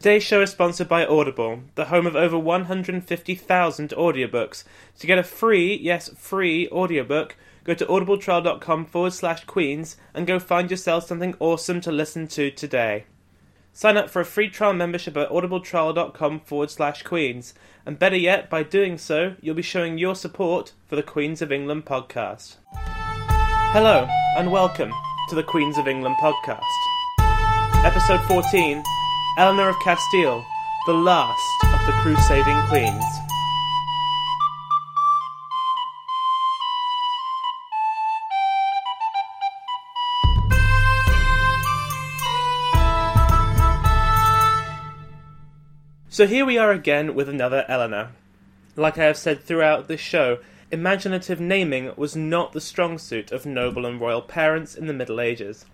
Today's show is sponsored by Audible, the home of over 150,000 audiobooks. To get a free, yes, free audiobook, go to audibletrial.com forward slash queens and go find yourself something awesome to listen to today. Sign up for a free trial membership at audibletrial.com forward slash queens. And better yet, by doing so, you'll be showing your support for the Queens of England podcast. Hello, and welcome to the Queens of England podcast. Episode 14 Eleanor of Castile, the last of the crusading queens. So here we are again with another Eleanor. Like I have said throughout this show, imaginative naming was not the strong suit of noble and royal parents in the Middle Ages.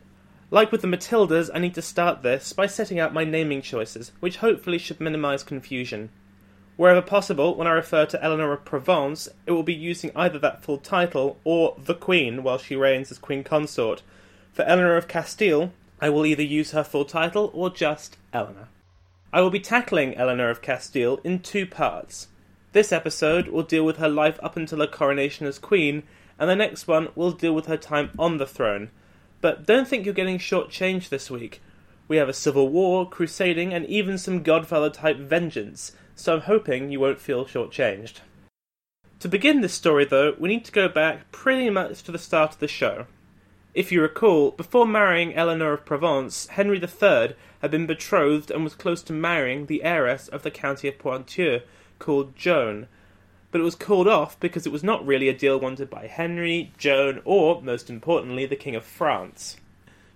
Like with the Matildas, I need to start this by setting out my naming choices, which hopefully should minimise confusion. Wherever possible, when I refer to Eleanor of Provence, it will be using either that full title or the Queen while she reigns as Queen Consort. For Eleanor of Castile, I will either use her full title or just Eleanor. I will be tackling Eleanor of Castile in two parts. This episode will deal with her life up until her coronation as Queen, and the next one will deal with her time on the throne. But don't think you're getting shortchanged this week. We have a civil war, crusading, and even some Godfather type vengeance, so I'm hoping you won't feel shortchanged. To begin this story, though, we need to go back pretty much to the start of the show. If you recall, before marrying Eleanor of Provence, Henry III had been betrothed and was close to marrying the heiress of the county of Ponthieu, called Joan. But it was called off because it was not really a deal wanted by Henry, Joan, or, most importantly, the King of France.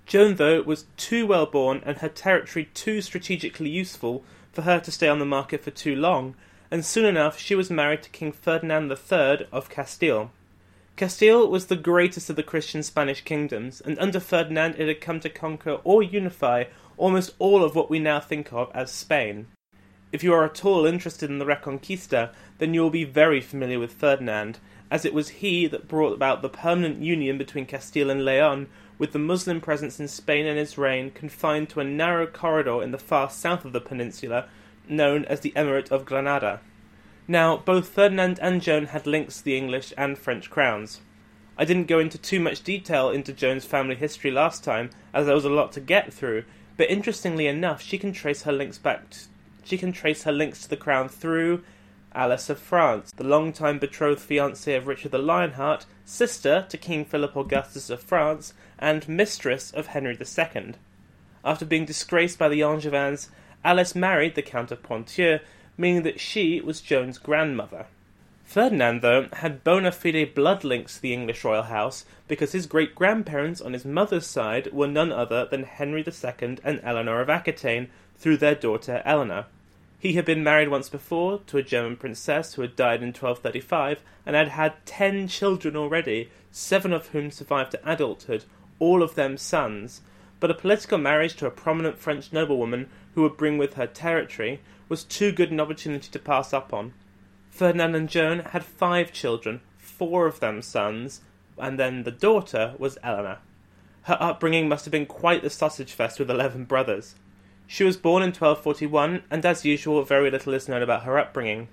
Joan, though, was too well born and her territory too strategically useful for her to stay on the market for too long, and soon enough she was married to King Ferdinand III of Castile. Castile was the greatest of the Christian Spanish kingdoms, and under Ferdinand it had come to conquer or unify almost all of what we now think of as Spain. If you are at all interested in the Reconquista, then you will be very familiar with Ferdinand, as it was he that brought about the permanent union between Castile and Leon, with the Muslim presence in Spain in his reign confined to a narrow corridor in the far south of the peninsula, known as the Emirate of Granada. Now, both Ferdinand and Joan had links to the English and French crowns. I didn't go into too much detail into Joan's family history last time, as there was a lot to get through, but interestingly enough, she can trace her links back. She can trace her links to the crown through Alice of France, the long-time betrothed fiancée of Richard the Lionheart, sister to King Philip Augustus of France, and mistress of Henry II. After being disgraced by the Angevins, Alice married the Count of Ponthieu, meaning that she was Joan's grandmother. Ferdinand, though, had bona fide blood links to the English royal house because his great grandparents on his mother's side were none other than Henry II and Eleanor of Aquitaine through their daughter Eleanor. He had been married once before to a German princess who had died in 1235 and had had ten children already, seven of whom survived to adulthood, all of them sons. But a political marriage to a prominent French noblewoman who would bring with her territory was too good an opportunity to pass up on. Ferdinand and Joan had five children, four of them sons, and then the daughter was Eleanor. Her upbringing must have been quite the sausage fest with eleven brothers. She was born in 1241, and as usual, very little is known about her upbringing.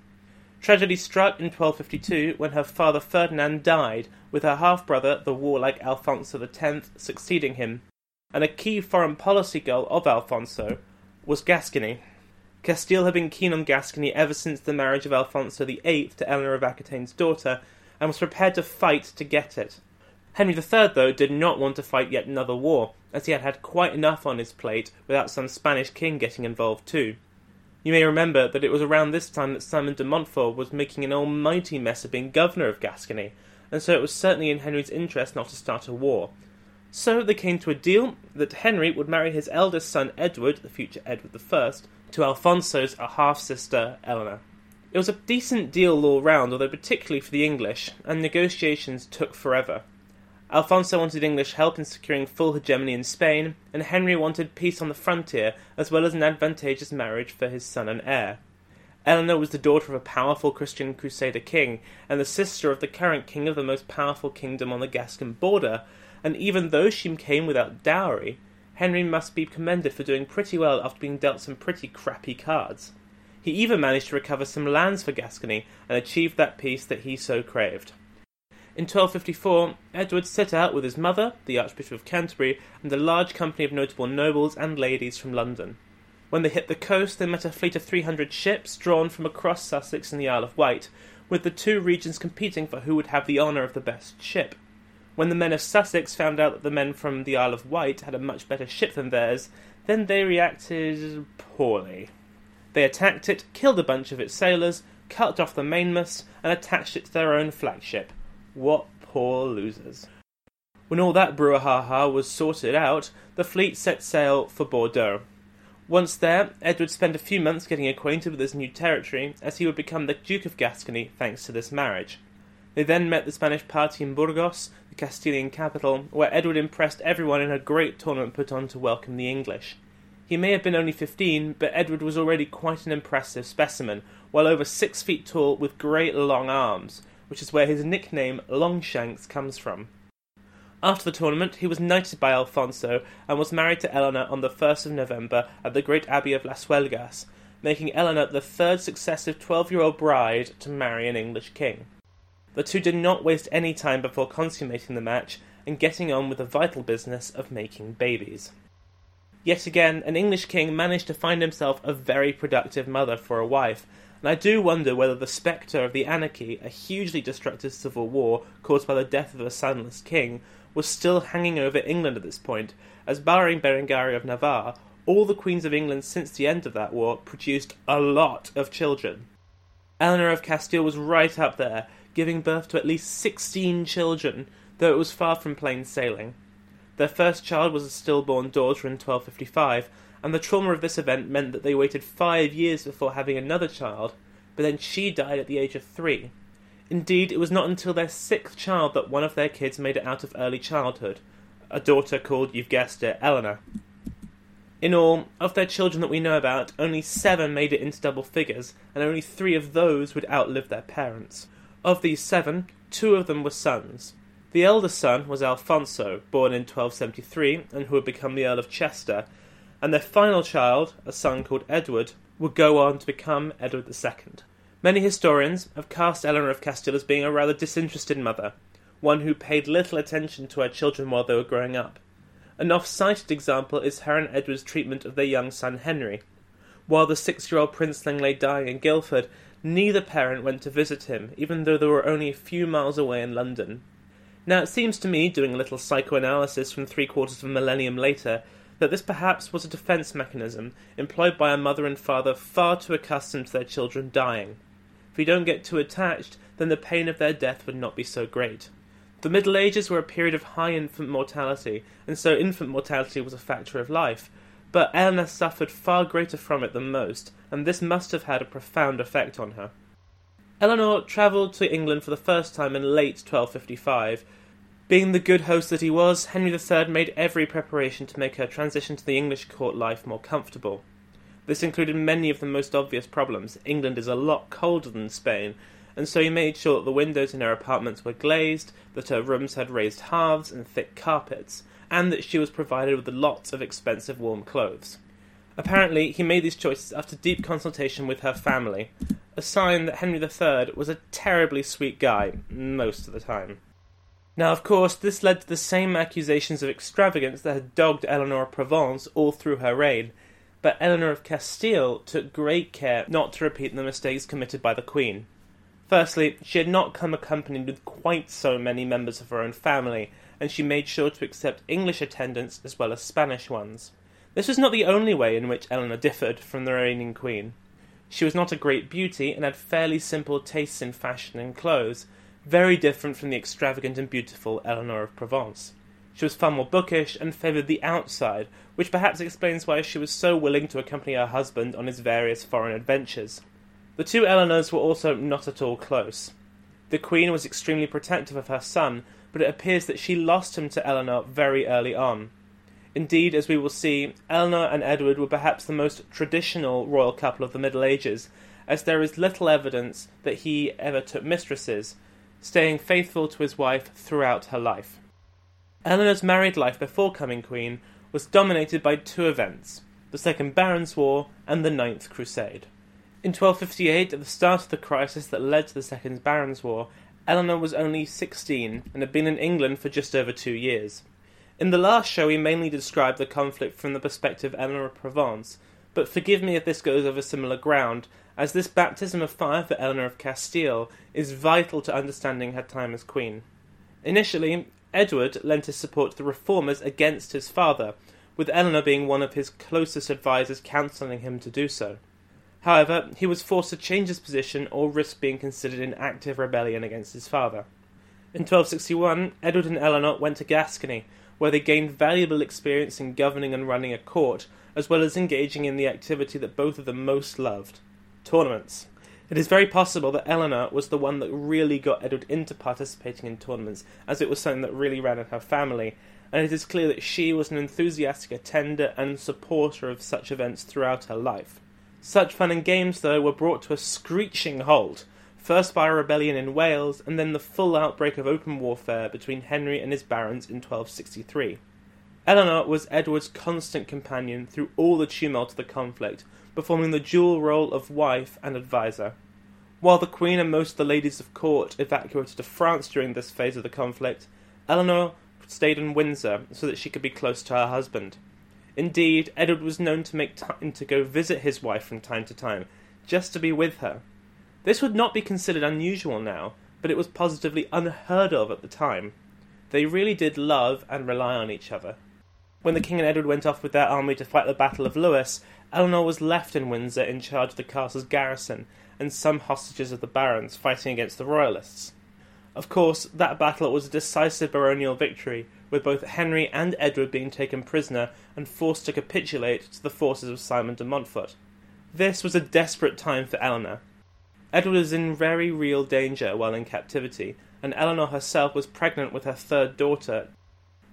Tragedy struck in 1252 when her father Ferdinand died, with her half brother, the warlike Alfonso X, succeeding him. and a key foreign policy goal of Alfonso was Gascony. Castile had been keen on Gascony ever since the marriage of Alfonso VIII to Eleanor of Aquitaine's daughter, and was prepared to fight to get it. Henry III, though, did not want to fight yet another war, as he had had quite enough on his plate without some Spanish king getting involved too. You may remember that it was around this time that Simon de Montfort was making an almighty mess of being governor of Gascony, and so it was certainly in Henry's interest not to start a war. So they came to a deal that Henry would marry his eldest son Edward, the future Edward I, to Alfonso's half sister Eleanor. It was a decent deal all round, although particularly for the English, and negotiations took forever. Alfonso wanted English help in securing full hegemony in Spain, and Henry wanted peace on the frontier, as well as an advantageous marriage for his son and heir. Eleanor was the daughter of a powerful Christian Crusader king, and the sister of the current king of the most powerful kingdom on the Gascon border, and even though she came without dowry, Henry must be commended for doing pretty well after being dealt some pretty crappy cards. He even managed to recover some lands for Gascony and achieved that peace that he so craved. In 1254, Edward set out with his mother, the Archbishop of Canterbury, and a large company of notable nobles and ladies from London. When they hit the coast, they met a fleet of 300 ships drawn from across Sussex and the Isle of Wight, with the two regions competing for who would have the honour of the best ship. When the men of Sussex found out that the men from the Isle of Wight had a much better ship than theirs, then they reacted poorly. They attacked it, killed a bunch of its sailors, cut off the mainmast, and attached it to their own flagship. What poor losers. When all that brouhaha was sorted out, the fleet set sail for Bordeaux. Once there, Edward spent a few months getting acquainted with his new territory, as he would become the Duke of Gascony thanks to this marriage. They then met the Spanish party in Burgos, the Castilian capital, where Edward impressed everyone in a great tournament put on to welcome the English. He may have been only fifteen, but Edward was already quite an impressive specimen, well over six feet tall with great long arms, which is where his nickname Longshanks comes from. After the tournament, he was knighted by Alfonso and was married to Eleanor on the 1st of November at the great abbey of Las Huelgas, making Eleanor the third successive 12 year old bride to marry an English king. The two did not waste any time before consummating the match and getting on with the vital business of making babies. Yet again, an English king managed to find himself a very productive mother for a wife, and I do wonder whether the spectre of the anarchy, a hugely destructive civil war caused by the death of a sonless king, was still hanging over England at this point, as barring Berengaria of Navarre, all the queens of England since the end of that war produced a lot of children. Eleanor of Castile was right up there, giving birth to at least sixteen children, though it was far from plain sailing. Their first child was a stillborn daughter in 1255, and the trauma of this event meant that they waited five years before having another child, but then she died at the age of three. Indeed, it was not until their sixth child that one of their kids made it out of early childhood, a daughter called, you've guessed it, Eleanor. In all, of their children that we know about, only seven made it into double figures, and only three of those would outlive their parents. Of these seven, two of them were sons. The eldest son was Alfonso, born in 1273, and who would become the Earl of Chester, and their final child, a son called Edward, would go on to become Edward II. Many historians have cast Eleanor of Castile as being a rather disinterested mother, one who paid little attention to her children while they were growing up. An oft cited example is her and Edward's treatment of their young son Henry. While the six year old princeling lay dying in Guildford, neither parent went to visit him, even though they were only a few miles away in London. Now, it seems to me, doing a little psychoanalysis from three quarters of a millennium later, that this perhaps was a defence mechanism employed by a mother and father far too accustomed to their children dying. If we don't get too attached, then the pain of their death would not be so great. The Middle Ages were a period of high infant mortality, and so infant mortality was a factor of life. But Eleanor suffered far greater from it than most, and this must have had a profound effect on her. Eleanor travelled to England for the first time in late 1255, being the good host that he was, Henry III made every preparation to make her transition to the English court life more comfortable. This included many of the most obvious problems. England is a lot colder than Spain, and so he made sure that the windows in her apartments were glazed, that her rooms had raised halves and thick carpets, and that she was provided with lots of expensive warm clothes. Apparently, he made these choices after deep consultation with her family, a sign that Henry III was a terribly sweet guy most of the time. Now, of course, this led to the same accusations of extravagance that had dogged Eleanor of Provence all through her reign, but Eleanor of Castile took great care not to repeat the mistakes committed by the Queen. Firstly, she had not come accompanied with quite so many members of her own family, and she made sure to accept English attendants as well as Spanish ones. This was not the only way in which Eleanor differed from the reigning queen. She was not a great beauty and had fairly simple tastes in fashion and clothes, very different from the extravagant and beautiful Eleanor of Provence. She was far more bookish and favoured the outside, which perhaps explains why she was so willing to accompany her husband on his various foreign adventures. The two Eleanors were also not at all close. The Queen was extremely protective of her son, but it appears that she lost him to Eleanor very early on. Indeed, as we will see, Eleanor and Edward were perhaps the most traditional royal couple of the Middle Ages, as there is little evidence that he ever took mistresses, staying faithful to his wife throughout her life. Eleanor's married life before coming queen was dominated by two events the Second Barons' War and the Ninth Crusade. In 1258, at the start of the crisis that led to the Second Barons' War, Eleanor was only 16 and had been in England for just over two years. In the last show, we mainly described the conflict from the perspective of Eleanor of Provence, but forgive me if this goes over similar ground, as this baptism of fire for Eleanor of Castile is vital to understanding her time as queen. Initially, Edward lent his support to the reformers against his father, with Eleanor being one of his closest advisers counselling him to do so. However, he was forced to change his position or risk being considered in active rebellion against his father. In 1261, Edward and Eleanor went to Gascony, where they gained valuable experience in governing and running a court, as well as engaging in the activity that both of them most loved tournaments. It is very possible that Eleanor was the one that really got Edward into participating in tournaments, as it was something that really ran in her family, and it is clear that she was an enthusiastic attender and supporter of such events throughout her life. Such fun and games, though, were brought to a screeching halt, first by a rebellion in Wales, and then the full outbreak of open warfare between Henry and his barons in 1263. Eleanor was Edward's constant companion through all the tumult of the conflict, performing the dual role of wife and adviser. While the Queen and most of the ladies of court evacuated to France during this phase of the conflict, Eleanor stayed in Windsor so that she could be close to her husband. Indeed, Edward was known to make time to go visit his wife from time to time, just to be with her. This would not be considered unusual now, but it was positively unheard of at the time. They really did love and rely on each other. When the King and Edward went off with their army to fight the Battle of Lewes, Eleanor was left in Windsor in charge of the castle's garrison and some hostages of the barons fighting against the royalists. Of course, that battle was a decisive baronial victory, with both Henry and Edward being taken prisoner and forced to capitulate to the forces of Simon de Montfort. This was a desperate time for Eleanor. Edward was in very real danger while in captivity, and Eleanor herself was pregnant with her third daughter.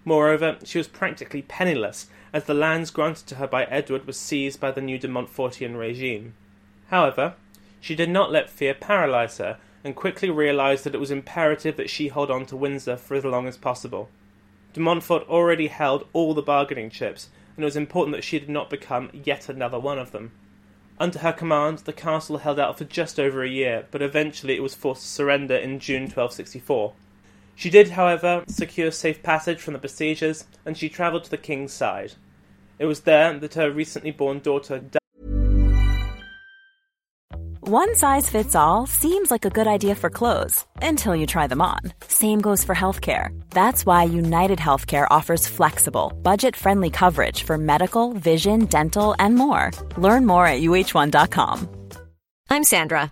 Moreover, she was practically penniless, as the lands granted to her by Edward were seized by the new de Montfortian regime. However, she did not let fear paralyze her, and quickly realised that it was imperative that she hold on to Windsor for as long as possible. De Montfort already held all the bargaining chips, and it was important that she did not become yet another one of them. Under her command, the castle held out for just over a year, but eventually it was forced to surrender in June 1264. She did, however, secure safe passage from the besiegers, and she travelled to the king's side. It was there that her recently born daughter one size fits all seems like a good idea for clothes until you try them on. Same goes for healthcare. That's why United Healthcare offers flexible, budget friendly coverage for medical, vision, dental, and more. Learn more at uh1.com. I'm Sandra,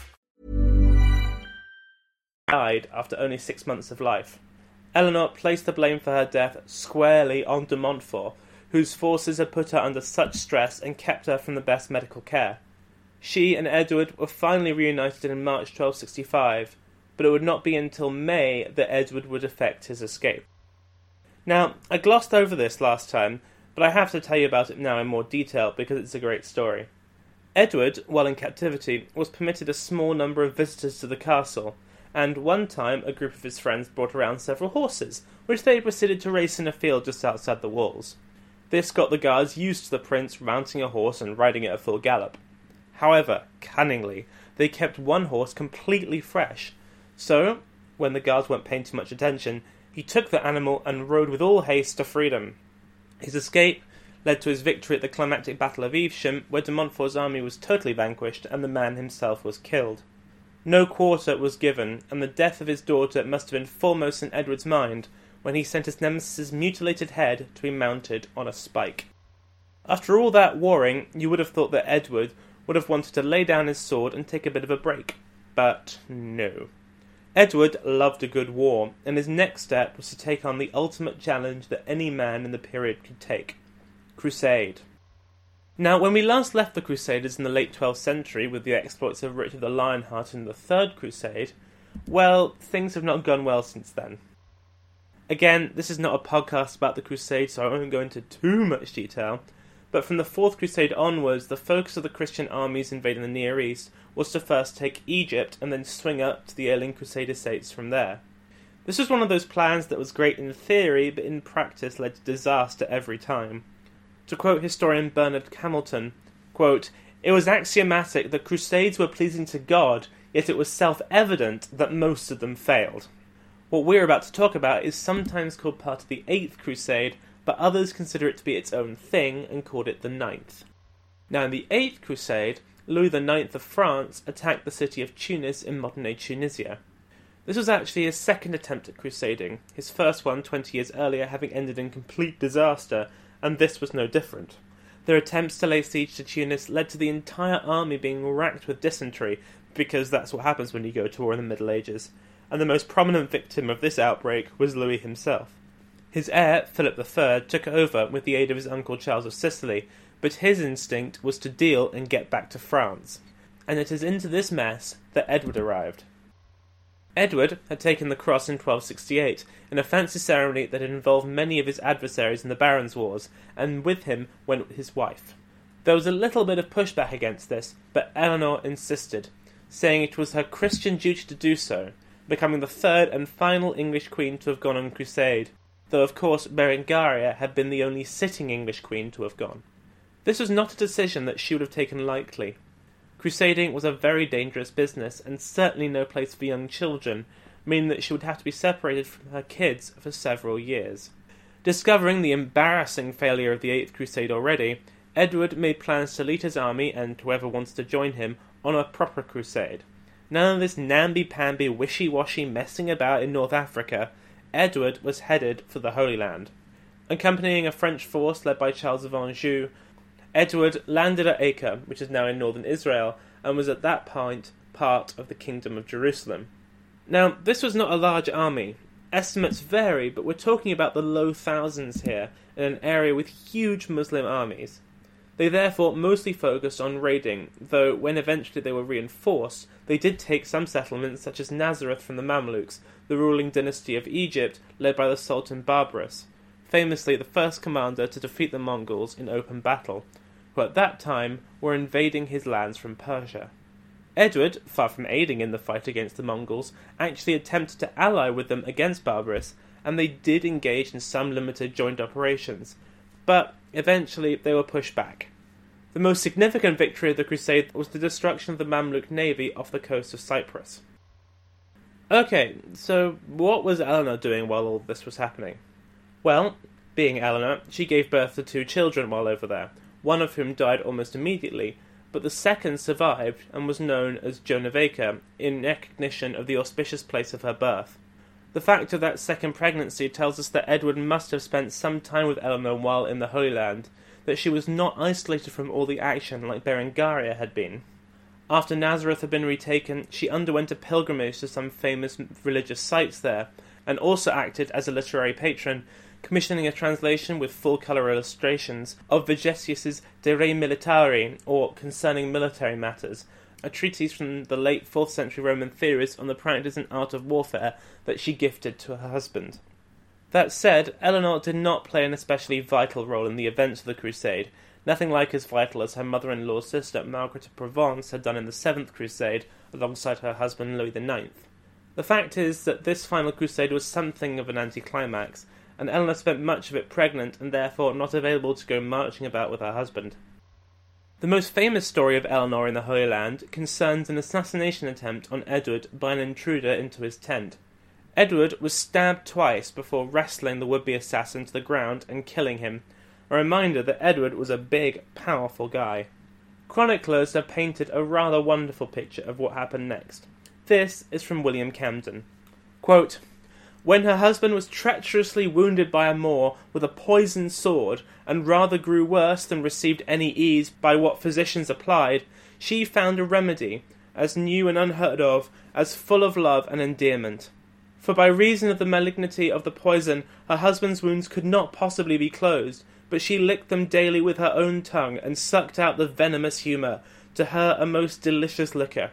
Died after only six months of life. Eleanor placed the blame for her death squarely on de Montfort, whose forces had put her under such stress and kept her from the best medical care. She and Edward were finally reunited in March 1265, but it would not be until May that Edward would effect his escape. Now, I glossed over this last time, but I have to tell you about it now in more detail because it's a great story. Edward, while in captivity, was permitted a small number of visitors to the castle, and one time a group of his friends brought around several horses, which they proceeded to race in a field just outside the walls. This got the guards used to the prince mounting a horse and riding at a full gallop. However, cunningly, they kept one horse completely fresh. So, when the guards weren't paying too much attention, he took the animal and rode with all haste to freedom. His escape led to his victory at the climactic Battle of Evesham, where de Montfort's army was totally vanquished and the man himself was killed. No quarter was given, and the death of his daughter must have been foremost in Edward's mind when he sent his nemesis's mutilated head to be mounted on a spike. After all that warring, you would have thought that Edward would have wanted to lay down his sword and take a bit of a break. But no. Edward loved a good war, and his next step was to take on the ultimate challenge that any man in the period could take crusade. Now, when we last left the Crusaders in the late 12th century with the exploits of Richard the Lionheart in the Third Crusade, well, things have not gone well since then. Again, this is not a podcast about the Crusades, so I won't go into too much detail, but from the Fourth Crusade onwards, the focus of the Christian armies invading the Near East was to first take Egypt and then swing up to the ailing Crusader states from there. This was one of those plans that was great in theory, but in practice led to disaster every time. To quote historian Bernard Hamilton, quote, It was axiomatic that crusades were pleasing to God, yet it was self evident that most of them failed. What we're about to talk about is sometimes called part of the Eighth Crusade, but others consider it to be its own thing and called it the Ninth. Now, in the Eighth Crusade, Louis IX of France attacked the city of Tunis in modern day Tunisia. This was actually his second attempt at crusading, his first one 20 years earlier having ended in complete disaster, and this was no different. Their attempts to lay siege to Tunis led to the entire army being racked with dysentery, because that's what happens when you go to war in the Middle Ages, and the most prominent victim of this outbreak was Louis himself. His heir, Philip III, took over with the aid of his uncle Charles of Sicily, but his instinct was to deal and get back to France. And it is into this mess that Edward arrived. Edward had taken the cross in 1268 in a fancy ceremony that had involved many of his adversaries in the Barons' Wars, and with him went his wife. There was a little bit of pushback against this, but Eleanor insisted, saying it was her Christian duty to do so, becoming the third and final English queen to have gone on crusade though of course Berengaria had been the only sitting English queen to have gone. This was not a decision that she would have taken lightly. Crusading was a very dangerous business, and certainly no place for young children, meaning that she would have to be separated from her kids for several years. Discovering the embarrassing failure of the Eighth Crusade already, Edward made plans to lead his army and whoever wants to join him on a proper crusade. None of this namby pamby wishy washy messing about in North Africa, Edward was headed for the Holy Land. Accompanying a French force led by Charles of Anjou, Edward landed at Acre, which is now in northern Israel, and was at that point part of the Kingdom of Jerusalem. Now, this was not a large army. Estimates vary, but we're talking about the low thousands here, in an area with huge Muslim armies. They therefore mostly focused on raiding, though when eventually they were reinforced, they did take some settlements such as Nazareth from the Mamluks, the ruling dynasty of Egypt led by the Sultan Baibars, famously the first commander to defeat the Mongols in open battle, who at that time were invading his lands from Persia. Edward, far from aiding in the fight against the Mongols, actually attempted to ally with them against Baibars, and they did engage in some limited joint operations, but eventually they were pushed back. The most significant victory of the Crusade was the destruction of the Mamluk navy off the coast of Cyprus. Okay, so what was Eleanor doing while all this was happening? Well, being Eleanor, she gave birth to two children while over there, one of whom died almost immediately, but the second survived and was known as Joan of Acre in recognition of the auspicious place of her birth. The fact of that second pregnancy tells us that Edward must have spent some time with Eleanor while in the Holy Land, that she was not isolated from all the action like Berengaria had been. After Nazareth had been retaken, she underwent a pilgrimage to some famous religious sites there, and also acted as a literary patron, commissioning a translation with full colour illustrations of Vegetius's De Re Militari, or Concerning Military Matters, a treatise from the late 4th century Roman theorist on the practice and art of warfare that she gifted to her husband. That said, Eleanor did not play an especially vital role in the events of the Crusade, nothing like as vital as her mother in law's sister, Margaret of Provence, had done in the Seventh Crusade alongside her husband Louis IX. The fact is that this final crusade was something of an anticlimax, and Eleanor spent much of it pregnant and therefore not available to go marching about with her husband. The most famous story of Eleanor in the Holy Land concerns an assassination attempt on Edward by an intruder into his tent. Edward was stabbed twice before wrestling the would be assassin to the ground and killing him, a reminder that Edward was a big, powerful guy. Chroniclers have painted a rather wonderful picture of what happened next. This is from William Camden. Quote, when her husband was treacherously wounded by a Moor with a poisoned sword, and rather grew worse than received any ease by what physicians applied, she found a remedy, as new and unheard of, as full of love and endearment. For by reason of the malignity of the poison, her husband's wounds could not possibly be closed, but she licked them daily with her own tongue, and sucked out the venomous humour, to her a most delicious liquor.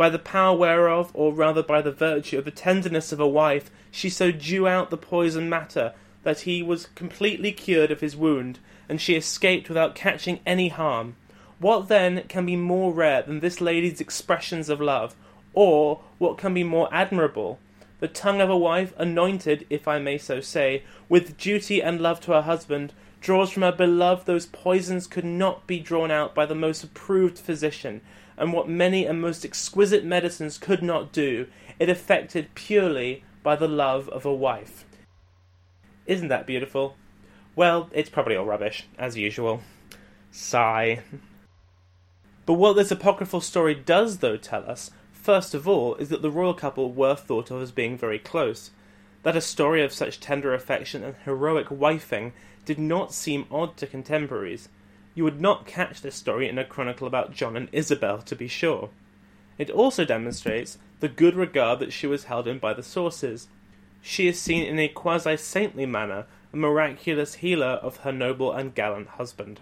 By the power whereof, or rather by the virtue of the tenderness of a wife, she so drew out the poison matter, that he was completely cured of his wound, and she escaped without catching any harm. What then can be more rare than this lady's expressions of love, or what can be more admirable? The tongue of a wife, anointed, if I may so say, with duty and love to her husband, draws from her beloved those poisons could not be drawn out by the most approved physician, and what many and most exquisite medicines could not do, it effected purely by the love of a wife. Isn't that beautiful? Well, it's probably all rubbish, as usual. Sigh. But what this apocryphal story does, though, tell us, first of all, is that the royal couple were thought of as being very close. That a story of such tender affection and heroic wifing did not seem odd to contemporaries. You would not catch this story in a chronicle about John and Isabel, to be sure. It also demonstrates the good regard that she was held in by the sources. She is seen in a quasi saintly manner, a miraculous healer of her noble and gallant husband.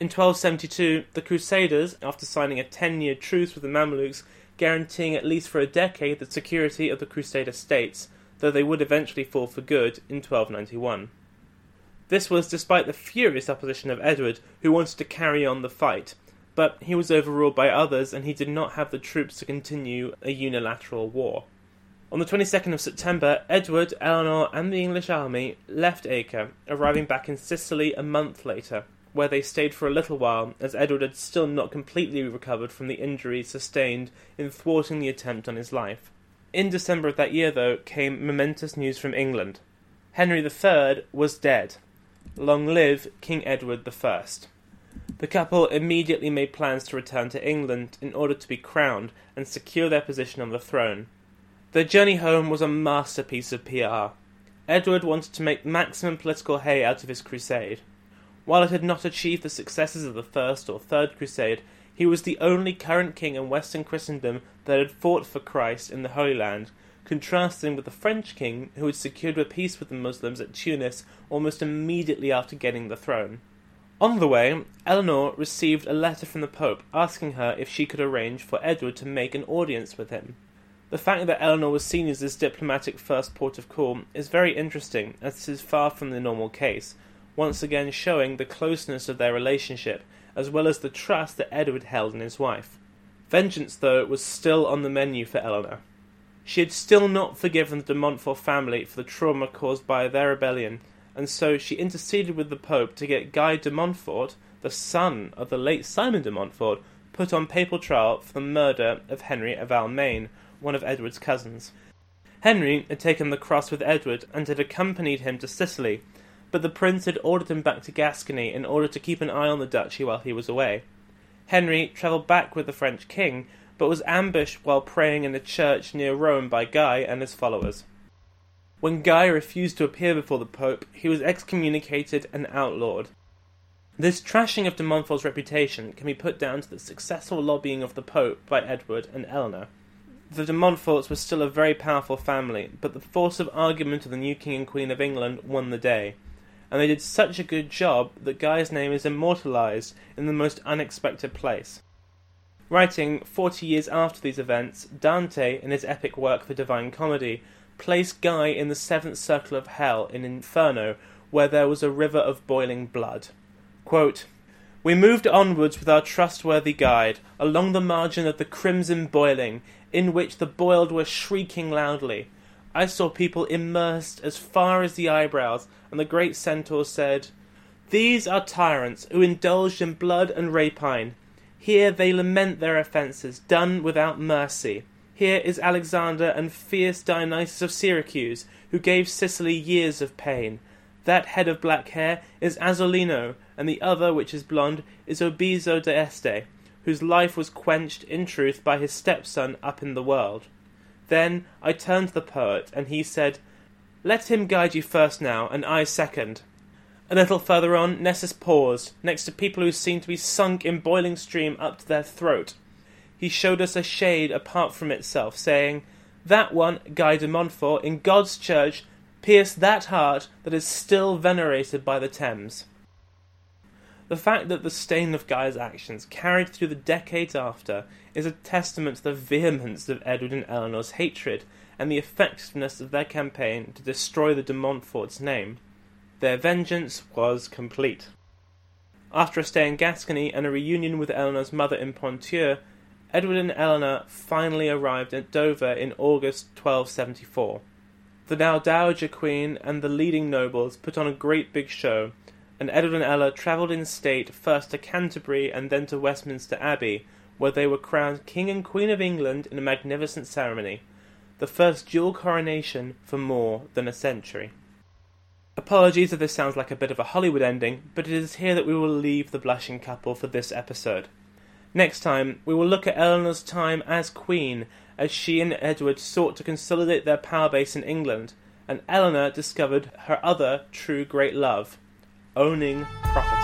In 1272, the Crusaders, after signing a ten year truce with the Mamelukes, guaranteeing at least for a decade the security of the Crusader states, though they would eventually fall for good in 1291. This was despite the furious opposition of Edward, who wanted to carry on the fight, but he was overruled by others and he did not have the troops to continue a unilateral war. On the 22nd of September, Edward, Eleanor, and the English army left Acre, arriving back in Sicily a month later, where they stayed for a little while, as Edward had still not completely recovered from the injuries sustained in thwarting the attempt on his life. In December of that year, though, came momentous news from England. Henry III was dead, Long live King Edward I. The couple immediately made plans to return to England in order to be crowned and secure their position on the throne. Their journey home was a masterpiece of PR. Edward wanted to make maximum political hay out of his crusade. While it had not achieved the successes of the First or Third Crusade, he was the only current king in Western Christendom that had fought for Christ in the Holy Land contrasting with the French king who had secured a peace with the Muslims at Tunis almost immediately after getting the throne. On the way, Eleanor received a letter from the Pope asking her if she could arrange for Edward to make an audience with him. The fact that Eleanor was seen as his diplomatic first port of call is very interesting, as this is far from the normal case, once again showing the closeness of their relationship, as well as the trust that Edward held in his wife. Vengeance, though, was still on the menu for Eleanor. She had still not forgiven the de Montfort family for the trauma caused by their rebellion, and so she interceded with the Pope to get Guy de Montfort, the son of the late Simon de Montfort, put on papal trial for the murder of Henry of Almaine, one of Edward's cousins. Henry had taken the cross with Edward and had accompanied him to Sicily, but the prince had ordered him back to Gascony in order to keep an eye on the duchy while he was away. Henry travelled back with the French king, but was ambushed while praying in a church near Rome by Guy and his followers. When Guy refused to appear before the Pope, he was excommunicated and outlawed. This trashing of de Montfort's reputation can be put down to the successful lobbying of the Pope by Edward and Eleanor. The de Montforts were still a very powerful family, but the force of argument of the new King and Queen of England won the day, and they did such a good job that Guy's name is immortalised in the most unexpected place. Writing forty years after these events, Dante, in his epic work The Divine Comedy, placed Guy in the seventh circle of hell in Inferno, where there was a river of boiling blood. Quote, we moved onwards with our trustworthy guide, along the margin of the crimson boiling, in which the boiled were shrieking loudly. I saw people immersed as far as the eyebrows, and the great centaur said, These are tyrants who indulged in blood and rapine. Here they lament their offences, done without mercy. Here is Alexander and fierce Dionysius of Syracuse, who gave Sicily years of pain. That head of black hair is Azzolino, and the other, which is blonde, is Obizzo d'Este, whose life was quenched, in truth, by his stepson up in the world. Then I turned to the poet, and he said, Let him guide you first now, and I second. A little further on, Nessus paused, next to people who seemed to be sunk in boiling stream up to their throat. He showed us a shade apart from itself, saying, That one, Guy de Montfort, in God's church, pierced that heart that is still venerated by the Thames. The fact that the stain of Guy's actions carried through the decades after is a testament to the vehemence of Edward and Eleanor's hatred and the effectiveness of their campaign to destroy the de Montfort's name. Their vengeance was complete. After a stay in Gascony and a reunion with Eleanor's mother in Ponthieu, Edward and Eleanor finally arrived at Dover in August 1274. The now Dowager Queen and the leading nobles put on a great big show, and Edward and Ella travelled in state first to Canterbury and then to Westminster Abbey, where they were crowned King and Queen of England in a magnificent ceremony, the first dual coronation for more than a century. Apologies if this sounds like a bit of a Hollywood ending, but it is here that we will leave the blushing couple for this episode. Next time, we will look at Eleanor's time as Queen as she and Edward sought to consolidate their power base in England, and Eleanor discovered her other true great love owning property.